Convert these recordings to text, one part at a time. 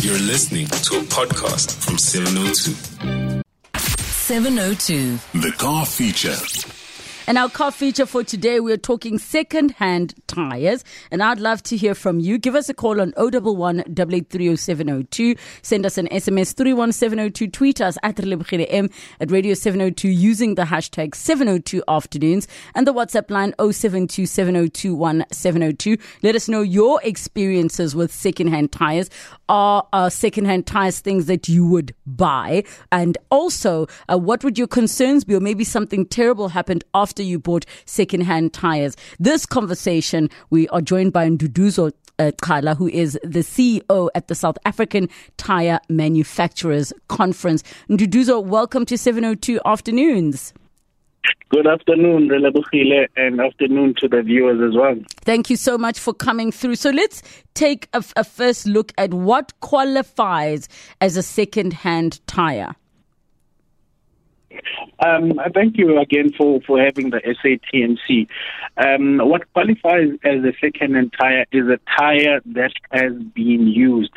You're listening to a podcast from 702. 702. The car feature. And our car feature for today, we're talking second-hand tires. And I'd love to hear from you. Give us a call on 011 702. Send us an SMS 31702. Tweet us at M at Radio 702 using the hashtag 702 afternoons and the WhatsApp line 072 Let us know your experiences with second-hand tires. Are uh, second-hand tires things that you would buy? And also, uh, what would your concerns be? Or maybe something terrible happened after you bought second-hand tires. This conversation, we are joined by Nduduzo uh, Kala, who is the CEO at the South African Tire Manufacturers Conference. Nduduzo, welcome to 702 Afternoons. Good afternoon, Relebogile, and afternoon to the viewers as well. Thank you so much for coming through. So let's take a, a first look at what qualifies as a second-hand tire. Um, thank you again for, for having the SATMC. Um, what qualifies as a second-hand tire is a tire that has been used.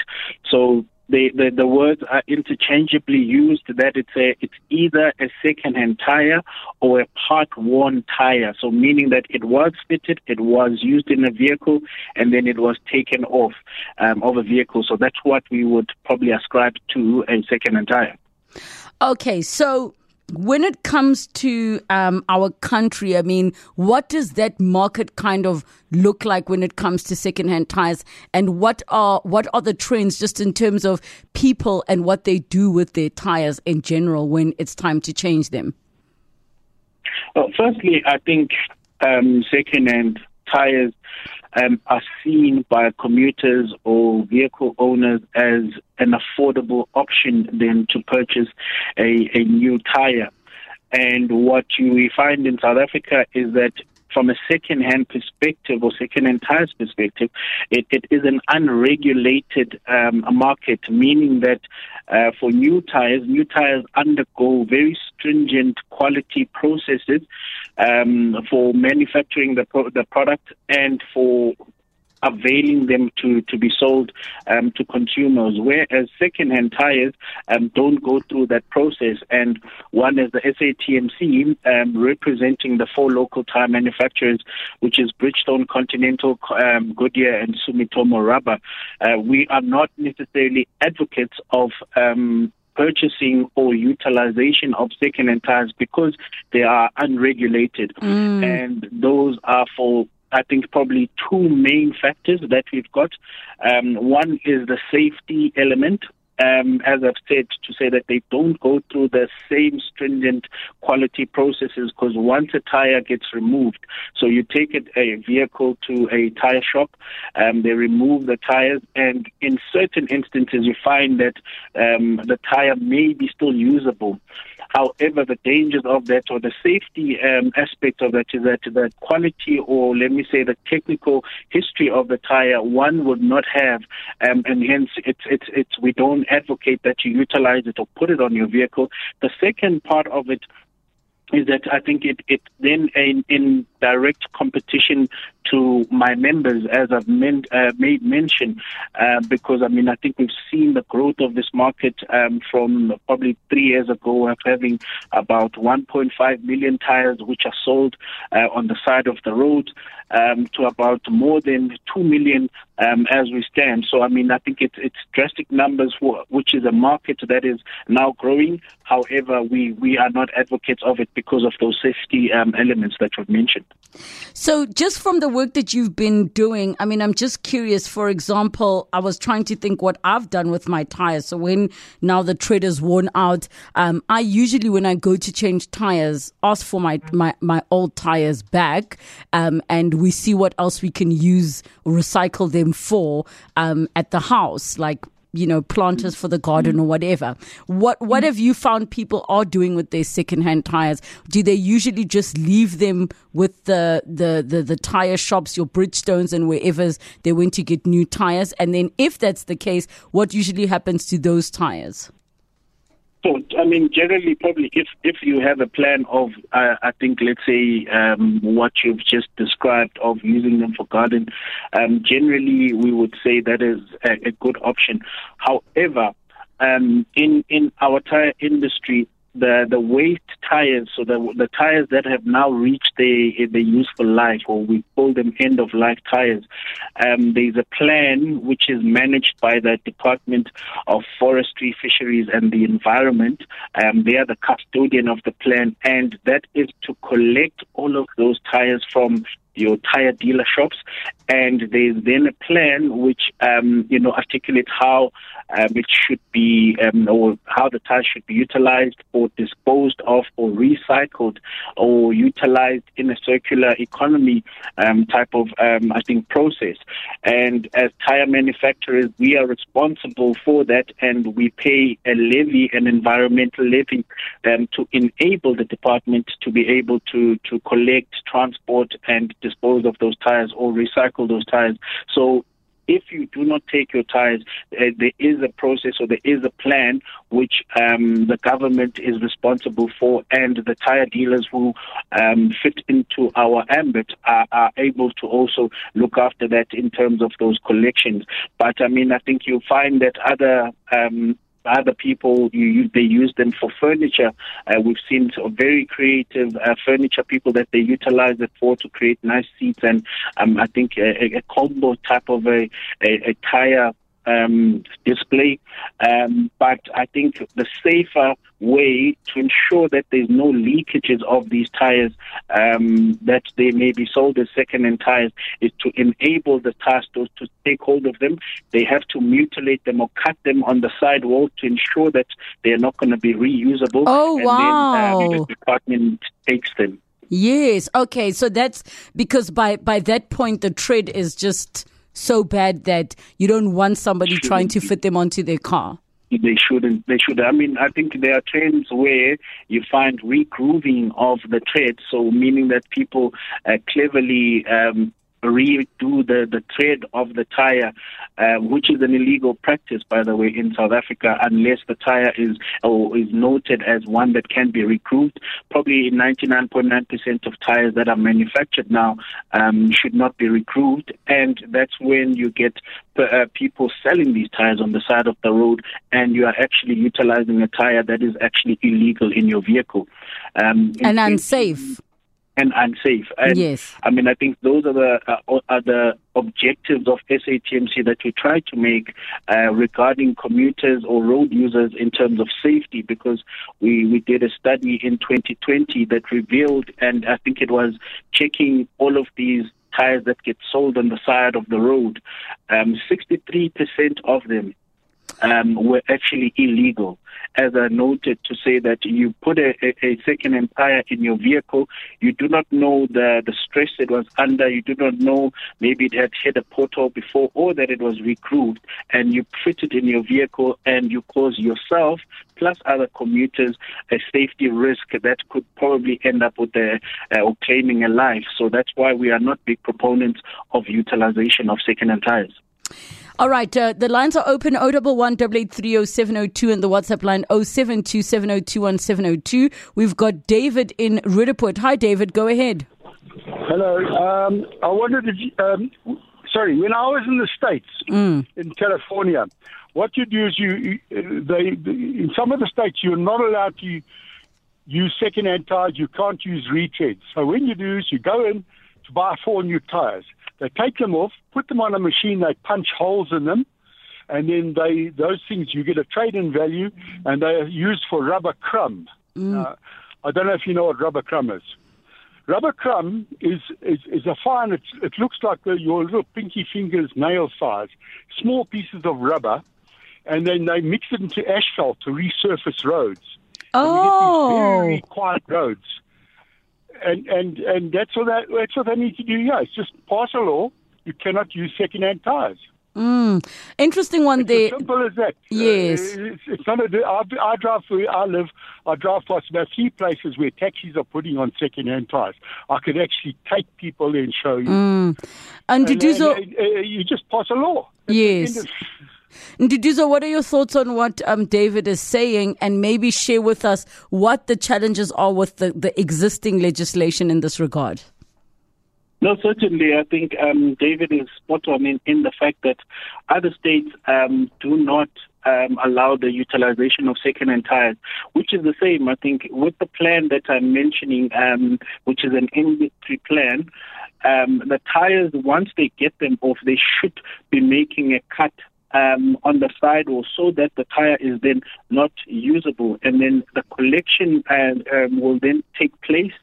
So the, the, the words are interchangeably used that it's a it's either a second-hand tire or a part-worn tire. So meaning that it was fitted, it was used in a vehicle, and then it was taken off um, of a vehicle. So that's what we would probably ascribe to a second-hand tire. Okay, so when it comes to um, our country, I mean, what does that market kind of look like when it comes to secondhand tires, and what are what are the trends just in terms of people and what they do with their tires in general when it's time to change them? Well, firstly, I think um, secondhand tires um, are seen by commuters or vehicle owners as an affordable option then to purchase a, a new tire. And what you find in South Africa is that from a second-hand perspective or second-hand tires perspective, it, it is an unregulated um, market, meaning that uh, for new tires, new tires undergo very stringent quality processes um, for manufacturing the, pro- the product and for availing them to, to be sold um, to consumers, whereas second-hand tires um, don't go through that process. And one is the SATMC um, representing the four local tire manufacturers, which is Bridgestone, Continental, um, Goodyear, and Sumitomo Rubber. Uh, we are not necessarily advocates of um, purchasing or utilization of second-hand tires because they are unregulated, Mm. and those are for I think probably two main factors that we've got. Um, one is the safety element. Um, as I've said, to say that they don't go through the same stringent quality processes because once a tire gets removed, so you take it, a vehicle to a tire shop, um, they remove the tires, and in certain instances, you find that um, the tire may be still usable. However, the dangers of that or the safety um, aspect of that is that the quality or let me say the technical history of the tire one would not have, um, and hence it's it's it's we don't advocate that you utilize it or put it on your vehicle. The second part of it is that I think it, it then in, in direct competition to my members, as I've men, uh, made mention, uh, because I mean I think we've seen the growth of this market um, from probably three years ago of having about 1.5 million tires which are sold uh, on the side of the road um, to about more than 2 million um, as we stand. So I mean I think it's it's drastic numbers, for, which is a market that is now growing. However, we we are not advocates of it because of those safety um, elements that you've mentioned. So, just from the work that you've been doing, I mean, I'm just curious. For example, I was trying to think what I've done with my tires. So, when now the tread is worn out, um, I usually, when I go to change tires, ask for my my, my old tires back, um, and we see what else we can use, recycle them for um, at the house, like you know, planters for the garden or whatever. What what have you found people are doing with their secondhand tires? Do they usually just leave them with the the the, the tire shops, your Bridgestones and wherever they went to get new tires? And then if that's the case, what usually happens to those tires? So, I mean, generally, probably if if you have a plan of, uh, I think, let's say, um, what you've just described of using them for garden, um, generally we would say that is a, a good option. However, um, in in our tire industry, the the waste tires, so the the tires that have now reached their their useful life, or we call them end of life tires. Um, there's a plan which is managed by the Department of Forestry, Fisheries, and the Environment. Um, they are the custodian of the plan, and that is to collect all of those tires from your tire dealer shops, and there's then a plan which um, you know articulates how um, it should be um, or how the tires should be utilized or disposed of or recycled or utilized in a circular economy um, type of um, I think process. And as tire manufacturers, we are responsible for that, and we pay a levy, an environmental levy, um, to enable the department to be able to to collect, transport, and dispose of those tires or recycle those tires. So if you do not take your tires, uh, there is a process or there is a plan which um, the government is responsible for, and the tire dealers who um, fit into our ambit are, are, able to also look after that in terms of those collections. But I mean, I think you'll find that other um, other people you, they use them for furniture. Uh, we've seen sort of very creative uh, furniture people that they utilize it for to create nice seats and um, I think a, a combo type of a, a, a tire um, display. Um, but I think the safer way to ensure that there's no leakages of these tires um, that they may be sold as second-hand tires is to enable the stores to take hold of them. They have to mutilate them or cut them on the sidewall to ensure that they're not going to be reusable. Oh, and wow. Then, uh, the department takes them. Yes. Okay. So that's because by by that point the tread is just so bad that you don't want somebody Shouldn't trying to fit them onto their car. They shouldn't. They should. I mean, I think there are trends where you find regrooving of the tread, so meaning that people uh, cleverly um, redo the, the tread of the tire, uh, which is an illegal practice, by the way, in South Africa, unless the tire is or is noted as one that can be regrooved. Probably 99.9% of tires that are manufactured now um, should not be regrooved, and that's when you get uh, people selling these tires on the side of the road, and you are actually utilizing a tire that is actually illegal in your vehicle. Um, And unsafe. And unsafe. And Yes. I mean, I think those are the uh, are the objectives of SATMC that we try to make uh, regarding commuters or road users in terms of safety. Because we we did a study in 2020 that revealed, and I think it was checking all of these tires that get sold on the side of the road. Um, 63% of them um, were actually illegal. As I noted, to say that you put a, a, second-hand tire in your vehicle, you do not know the, the stress it was under, you do not know maybe it had hit a portal before or that it was regrooved, and you put it in your vehicle and you cause yourself plus other commuters a safety risk that could probably end up with a, uh, claiming a life. So that's why we are not big proponents of utilization of second-hand tires. All right, uh, the lines are open 011 702 and the WhatsApp line 072 702 We've got David in Roodepoort. Hi, David, go ahead. Hello. Um, I wanted to. Um, sorry, when I was in the states Mm. in California, what you do is you, they, in some of the states you're not allowed to use second-hand tires. You can't use retreads. So when you do is you go in to buy four new tires. They take them off, put them on a machine. They punch holes in them. And then they, those things, you get a trade-in value, and they are used for rubber crumb. Uh, I don't know if you know what rubber crumb is. Rubber crumb is, is, is a fine, it's, it looks like the, your little pinky fingers nail size, small pieces of rubber, and then they mix it into asphalt to resurface roads. And you get these Oh, very quiet roads. And, and, and that's, what that, that's what they need to do here. It's just pass a law. You cannot use second-hand tires. mm. interesting one It's there. as simple as that. Yes. Uh, it's, it's not a, I, I drive where I live. I drive past about three places where taxis are putting on second-hand tires. I could actually take people and show you. Mm. And to And- do and, so, uh, uh, you just pass a law. That's Yes. End Nduduzo, what are your thoughts on what um, David is saying and maybe share with us what the challenges are with the, the existing legislation in this regard? No, certainly. I think um, David is spot on in, in the fact that other states um, do not um, allow the utilization of second-hand tires, which is the same. I think with the plan that I'm mentioning, um, which is an industry plan, um, the tires once they get them off, they should be making a cut um, on the side or so that the tire is then not usable. And then the collection uh, um, will then take place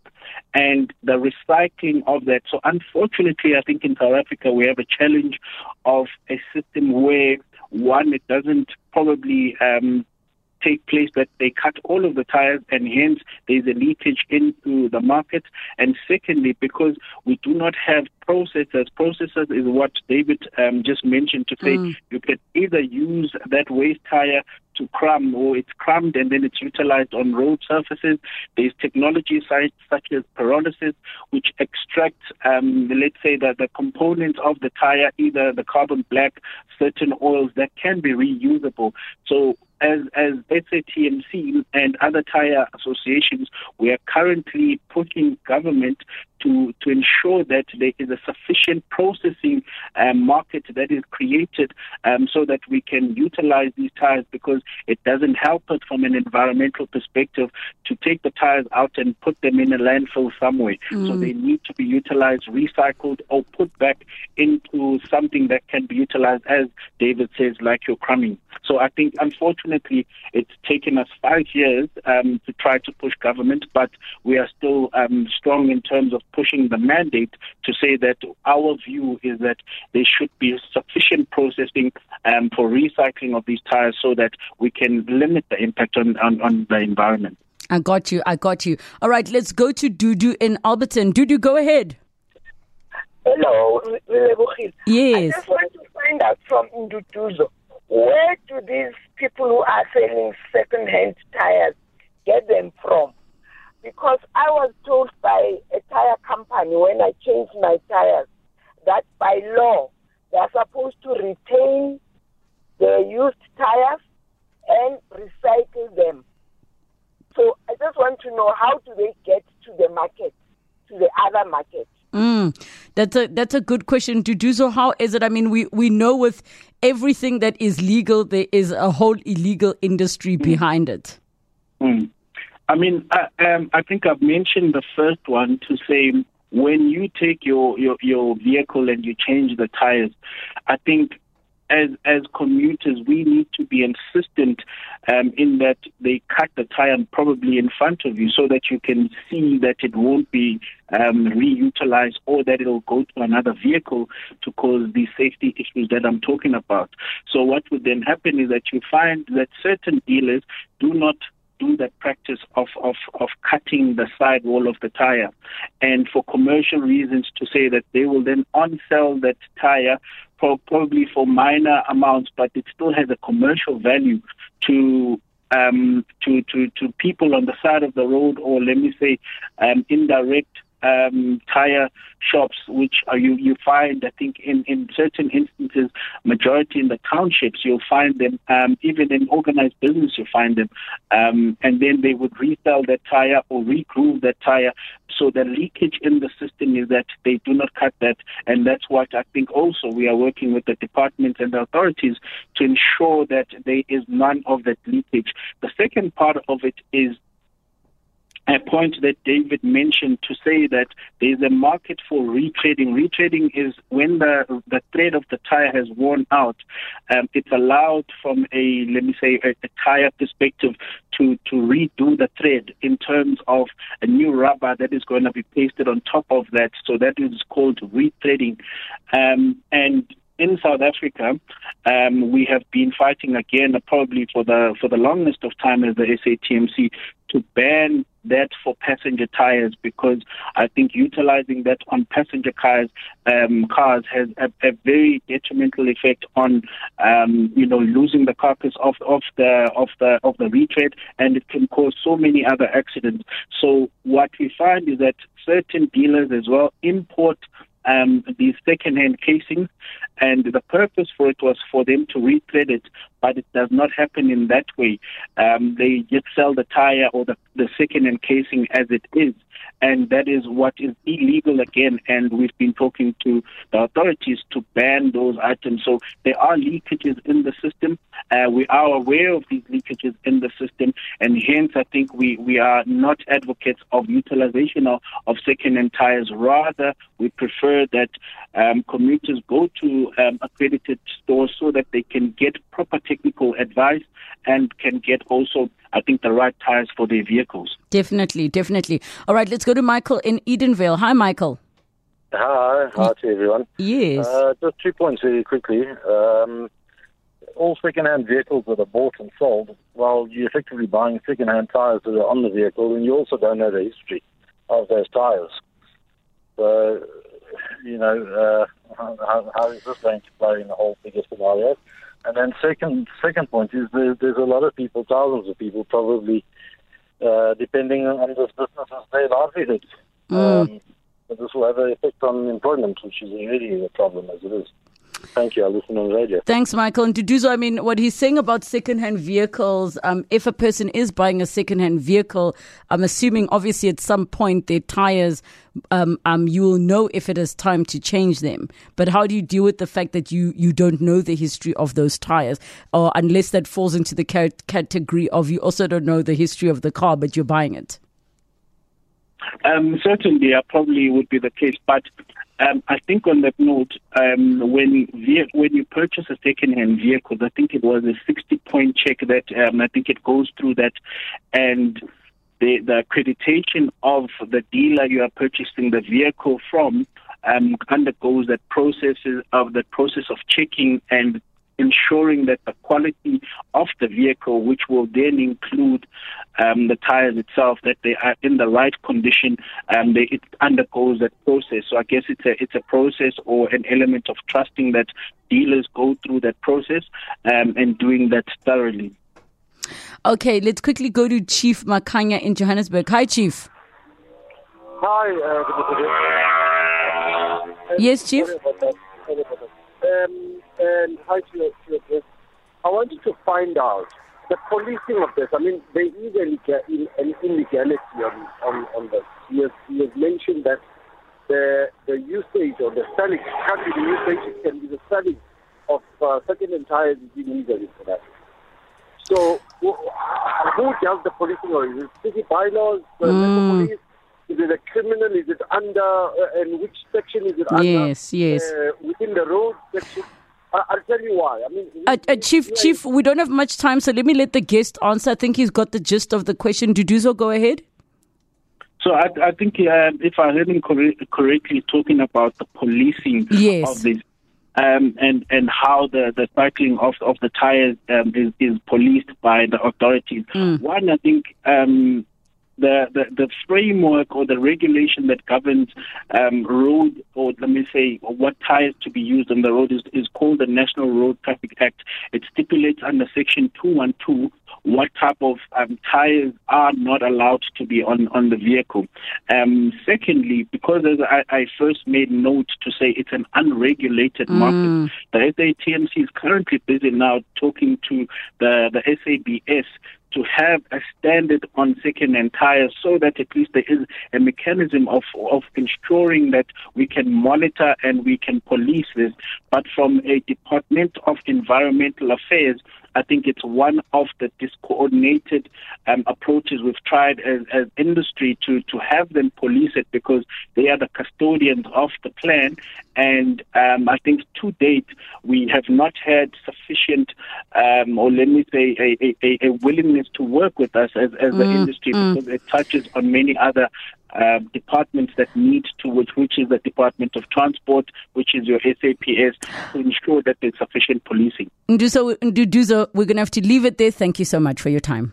and the recycling of that. So unfortunately, I think in South Africa we have a challenge of a system where one, it doesn't probably um, take place that they cut all of the tires and hence there's a leakage into the market. And secondly, because we do not have processors, processors is what David um, just mentioned to say mm. you can either use that waste tire to crumb or it's crumbed and then it's utilized on road surfaces. There's technology sites such as pyrolysis, which extracts, um, let's say, that the components of the tire, either the carbon black, certain oils that can be reusable. So as as SATMC and other tire associations, we are currently pushing government to to ensure that there is a sufficient processing um, market that is created um, so that we can utilize these tires because it doesn't help us from an environmental perspective to take the tires out and put them in a landfill somewhere. Mm. So they need to be utilized, recycled, or put back into something that can be utilized, as David says, like your crumbing. So I think, unfortunately, it's taken us five years um, to try to push government, but we are still um, strong in terms of pushing the mandate to say that our view is that there should be sufficient processing um, for recycling of these tires so that we can limit the impact on, on, on the environment. I got you. I got you. All right, let's go to Dudu in Alberton. Dudu, go ahead. Hello, Yes. I just want to find out from Nduduzo where do these people who are selling second-hand tires get them from? Because I was told by a tire company when I changed my tires that by law they are supposed to retain the used tires and recycle them. So I just want to know how do they get to the market, to the other market? Mm, that's a that's a good question to do. So how is it? I mean, we we know with everything that is legal, there is a whole illegal industry mm. behind it. Mm. I mean, I, um, I think I've mentioned the first one to say when you take your, your, your vehicle and you change the tires, I think as as commuters, we need to be insistent um, in that they cut the tire probably in front of you so that you can see that it won't be um, reutilized or that it'll go to another vehicle to cause the safety issues that I'm talking about. So what would then happen is that you find that certain dealers do not do that practice of, of, of cutting the side wall of the tire. And for commercial reasons to say that they will then on sell that tire probably for minor amounts, but it still has a commercial value to um, to, to, to people on the side of the road, or let me say, um, indirect um, tire shops, which are you, you find, I think, in, in certain instances, majority in the townships, you'll find them, um, even in organized business, you find them. Um, and then they would resell that tire or regroove that tire. So the leakage in the system is that they do not cut that. And that's what I think also we are working with the departments and the authorities to ensure that there is none of that leakage. The second part of it is a point that David mentioned to say that there's a market for retreading. Retreading is when the the thread of the tire has worn out. Um, it's allowed from a let me say a, a tire perspective to to redo the thread in terms of a new rubber that is going to be pasted on top of that. So that is called retreading, um, and in South Africa, um, we have been fighting again, probably for the for the longest of time as the SATMC, to ban that for passenger tires because I think utilizing that on passenger cars um, cars has a, a, very detrimental effect on um, you know losing the carcass of, of the of the of the retread and it can cause so many other accidents. So what we find is that certain dealers as well import um, these second-hand casings, and the purpose for it was for them to rethread it, but it does not happen in that way. Um, they just sell the tire or the, the second-hand casing as it is, and that is what is illegal again. And we've been talking to the authorities to ban those items. So there are leakages in the system. Uh, we are aware of these leakages in the system, and hence I think we, we are not advocates of utilization of, of second-hand tires. Rather, we prefer that um, commuters go to um, accredited stores so that they can get proper technical advice and can get also, I think, the right tires for their vehicles. Definitely, definitely. All right, let's go to Michael in Edenvale. Hi, Michael. Hi, hi to everyone. Yes. Uh, just two points very quickly. Um, all second-hand vehicles that are bought and sold, well, you're effectively buying second-hand tires that are on the vehicle, and you also don't know the history of those tires. So, you know, uh, how, how is this going to play in the whole bigger scenario? And then second, second point is there, there's a lot of people, thousands of people, probably uh, depending on this business as their livelihood. Um, but this will have an effect on employment, which is already a problem as it is. Thank you. I listen on radio. Thanks, Michael. And to do so, I mean, what he's saying about second-hand vehicles, um, if a person is buying a second-hand vehicle, I'm assuming obviously at some point their tires, um, um, you will know if it is time to change them. But how do you deal with the fact that you, you don't know the history of those tires? Or unless that falls into the category of you also don't know the history of the car, but you're buying it? Um, certainly, I probably would be the case. But um, I think on that note, um, when ve- when you purchase a second-hand vehicle, I think it was a 60-point check that um, I think it goes through that, and the the accreditation of the dealer you are purchasing the vehicle from um, undergoes that processes of the process of checking and ensuring that the quality of the vehicle, which will then include um, the tires itself, that they are in the right condition, and they, it undergoes that process. So I guess it's a it's a process or an element of trusting that dealers go through that process um, and doing that thoroughly. Okay, let's quickly go to Chief Makanya in Johannesburg. Hi, Chief. Hi, uh, good Yes, Chief. Sorry about that. Sorry about that. Um, and hi to your, to your guest. I wanted to find out the policing of this. I mean, there is an, an illegality on, on, on this. He has, he has mentioned that the the usage or the selling, can't be the usage, it can be the selling of uh, second-hand tires is illegal for that. So, who, who does the policing? Or is it city bylaws, the Mm. police? Is it a criminal? Is it under, uh, and which section is it under? Yes, yes. Uh, within the road section. I, I'll tell you why. I mean, Uh, uh, Chief, yeah, Chief, we don't have much time, so let me let the guest answer. I think he's got the gist of the question. Duduzo, go ahead. So I, I think uh, if I heard him corre- correctly, talking about the policing Yes. of this. Um, and and how the, the cycling of of the tires um, is, is policed by the authorities. One, I think um, the, the the framework or the regulation that governs um, road or let me say what tires to be used on the road is, is called the National Road Traffic Act. It stipulates under Section 212 what type of um, tires are not allowed to be on, on the vehicle. Um, secondly, because as I, I first made note to say it's an unregulated market, the SATMC is currently busy now talking to the, the SABS to have a standard on second-hand tires so that at least there is a mechanism of, of ensuring that we can monitor and we can police this. But from a Department of Environmental Affairs, I think it's one of the discoordinated um, approaches we've tried as, as industry to, to have them police it because they are the custodians of the plan. And um, I think to date, we have not had sufficient, um, or let me say, a, a, a willingness to work with us as, as the industry because it touches on many other uh, departments that need to, which, which is the Department of Transport, which is your SAPS, to ensure that there's sufficient policing. Nduduzo, Nduduzo, we're going to have to leave it there. Thank you so much for your time.